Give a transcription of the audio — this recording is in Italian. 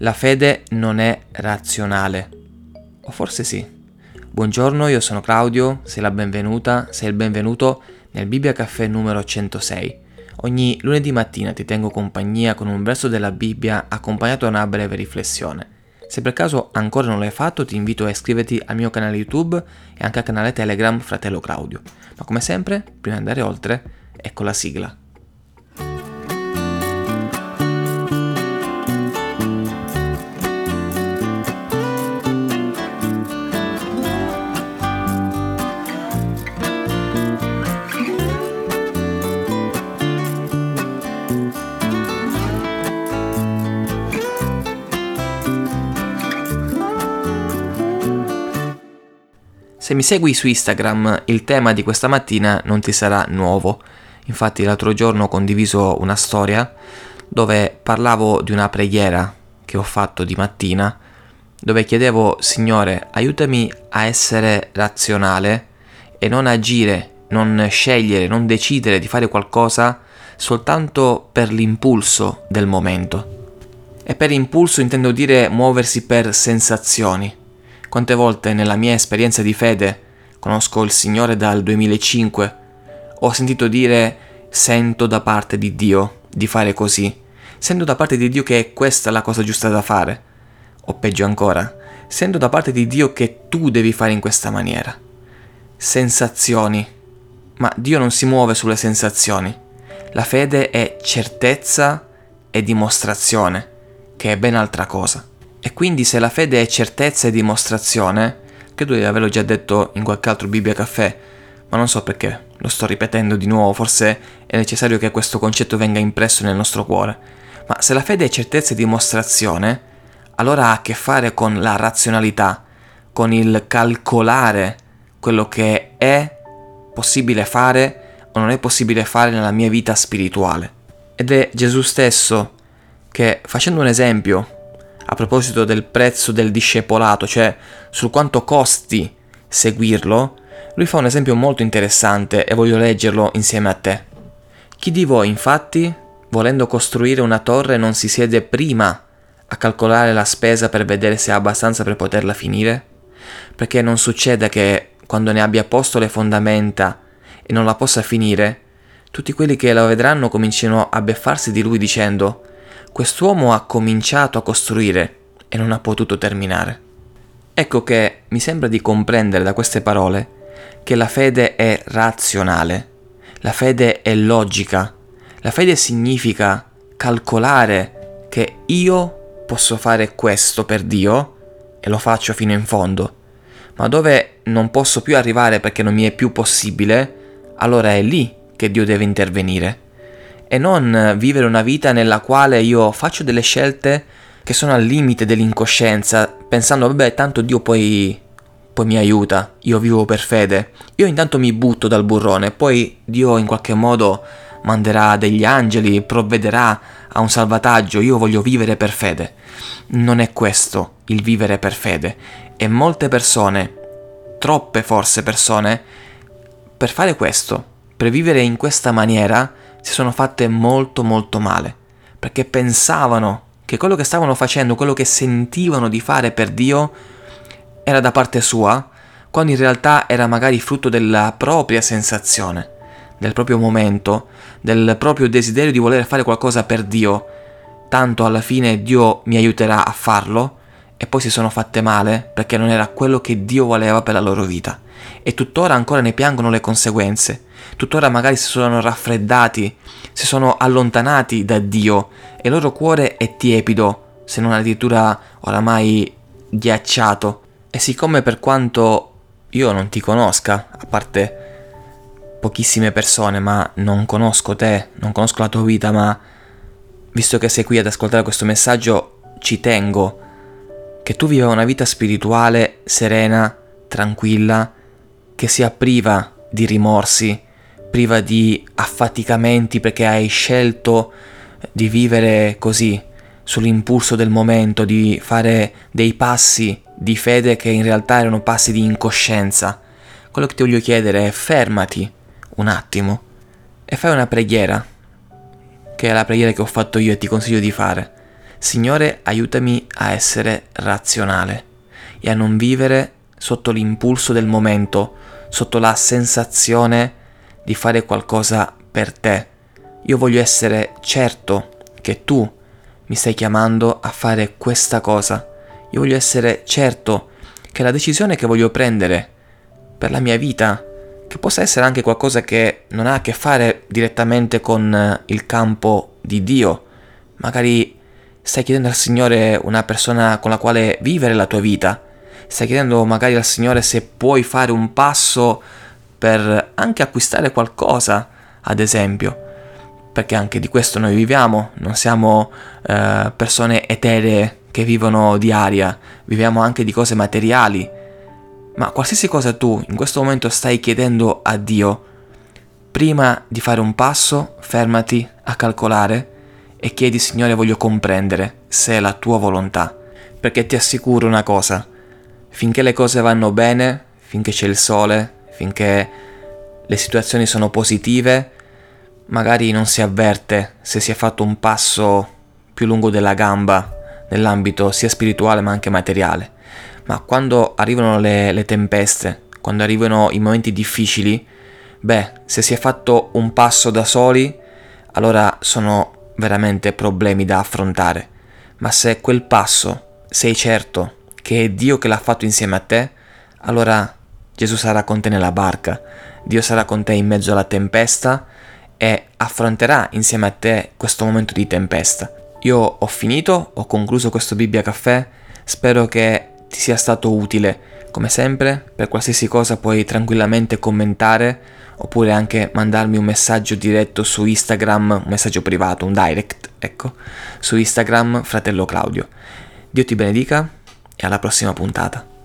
La fede non è razionale. O forse sì. Buongiorno, io sono Claudio, sei la benvenuta, sei il benvenuto nel Bibbia Caffè numero 106. Ogni lunedì mattina ti tengo compagnia con un verso della Bibbia accompagnato da una breve riflessione. Se per caso ancora non l'hai fatto, ti invito a iscriverti al mio canale YouTube e anche al canale Telegram Fratello Claudio. Ma come sempre, prima di andare oltre, ecco la sigla. Se mi segui su Instagram, il tema di questa mattina non ti sarà nuovo. Infatti l'altro giorno ho condiviso una storia dove parlavo di una preghiera che ho fatto di mattina, dove chiedevo, Signore, aiutami a essere razionale e non agire, non scegliere, non decidere di fare qualcosa soltanto per l'impulso del momento. E per impulso intendo dire muoversi per sensazioni quante volte nella mia esperienza di fede, conosco il Signore dal 2005, ho sentito dire sento da parte di Dio di fare così, sento da parte di Dio che è questa la cosa giusta da fare, o peggio ancora, sento da parte di Dio che tu devi fare in questa maniera. Sensazioni, ma Dio non si muove sulle sensazioni. La fede è certezza e dimostrazione, che è ben altra cosa. E quindi se la fede è certezza e dimostrazione, credo di averlo già detto in qualche altro Bibbia Caffè, ma non so perché, lo sto ripetendo di nuovo, forse è necessario che questo concetto venga impresso nel nostro cuore. Ma se la fede è certezza e dimostrazione, allora ha a che fare con la razionalità, con il calcolare quello che è possibile fare o non è possibile fare nella mia vita spirituale. Ed è Gesù stesso che, facendo un esempio a proposito del prezzo del discepolato, cioè su quanto costi seguirlo, lui fa un esempio molto interessante e voglio leggerlo insieme a te. Chi di voi, infatti, volendo costruire una torre, non si siede prima a calcolare la spesa per vedere se ha abbastanza per poterla finire? Perché non succeda che quando ne abbia posto le fondamenta e non la possa finire, tutti quelli che la vedranno cominciano a beffarsi di lui dicendo quest'uomo ha cominciato a costruire e non ha potuto terminare. Ecco che mi sembra di comprendere da queste parole che la fede è razionale, la fede è logica, la fede significa calcolare che io posso fare questo per Dio e lo faccio fino in fondo, ma dove non posso più arrivare perché non mi è più possibile, allora è lì che Dio deve intervenire e non vivere una vita nella quale io faccio delle scelte che sono al limite dell'incoscienza, pensando vabbè tanto Dio poi, poi mi aiuta, io vivo per fede, io intanto mi butto dal burrone, poi Dio in qualche modo manderà degli angeli, provvederà a un salvataggio, io voglio vivere per fede. Non è questo il vivere per fede. E molte persone, troppe forse persone, per fare questo, per vivere in questa maniera, si sono fatte molto molto male, perché pensavano che quello che stavano facendo, quello che sentivano di fare per Dio, era da parte sua, quando in realtà era magari frutto della propria sensazione, del proprio momento, del proprio desiderio di voler fare qualcosa per Dio, tanto alla fine Dio mi aiuterà a farlo, e poi si sono fatte male perché non era quello che Dio voleva per la loro vita. E tuttora ancora ne piangono le conseguenze, tuttora magari si sono raffreddati, si sono allontanati da Dio e il loro cuore è tiepido, se non addirittura oramai ghiacciato. E siccome per quanto io non ti conosca, a parte pochissime persone, ma non conosco te, non conosco la tua vita, ma visto che sei qui ad ascoltare questo messaggio, ci tengo che tu viva una vita spirituale serena, tranquilla, che sia priva di rimorsi, priva di affaticamenti perché hai scelto di vivere così, sull'impulso del momento, di fare dei passi di fede che in realtà erano passi di incoscienza. Quello che ti voglio chiedere è fermati un attimo e fai una preghiera, che è la preghiera che ho fatto io e ti consiglio di fare. Signore, aiutami a essere razionale e a non vivere sotto l'impulso del momento, sotto la sensazione di fare qualcosa per te. Io voglio essere certo che tu mi stai chiamando a fare questa cosa. Io voglio essere certo che la decisione che voglio prendere per la mia vita, che possa essere anche qualcosa che non ha a che fare direttamente con il campo di Dio, magari stai chiedendo al Signore una persona con la quale vivere la tua vita, stai chiedendo magari al Signore se puoi fare un passo per anche acquistare qualcosa, ad esempio, perché anche di questo noi viviamo, non siamo eh, persone eteree che vivono di aria, viviamo anche di cose materiali. Ma qualsiasi cosa tu in questo momento stai chiedendo a Dio, prima di fare un passo, fermati a calcolare e chiedi Signore voglio comprendere se è la tua volontà. Perché ti assicuro una cosa, finché le cose vanno bene, finché c'è il sole, finché le situazioni sono positive, magari non si avverte se si è fatto un passo più lungo della gamba nell'ambito sia spirituale ma anche materiale. Ma quando arrivano le, le tempeste, quando arrivano i momenti difficili, beh, se si è fatto un passo da soli, allora sono veramente problemi da affrontare. Ma se quel passo sei certo che è Dio che l'ha fatto insieme a te, allora Gesù sarà con te nella barca, Dio sarà con te in mezzo alla tempesta e affronterà insieme a te questo momento di tempesta. Io ho finito, ho concluso questo Bibbia Caffè, spero che ti sia stato utile. Come sempre, per qualsiasi cosa puoi tranquillamente commentare oppure anche mandarmi un messaggio diretto su Instagram, un messaggio privato, un direct, ecco, su Instagram Fratello Claudio. Dio ti benedica e alla prossima puntata.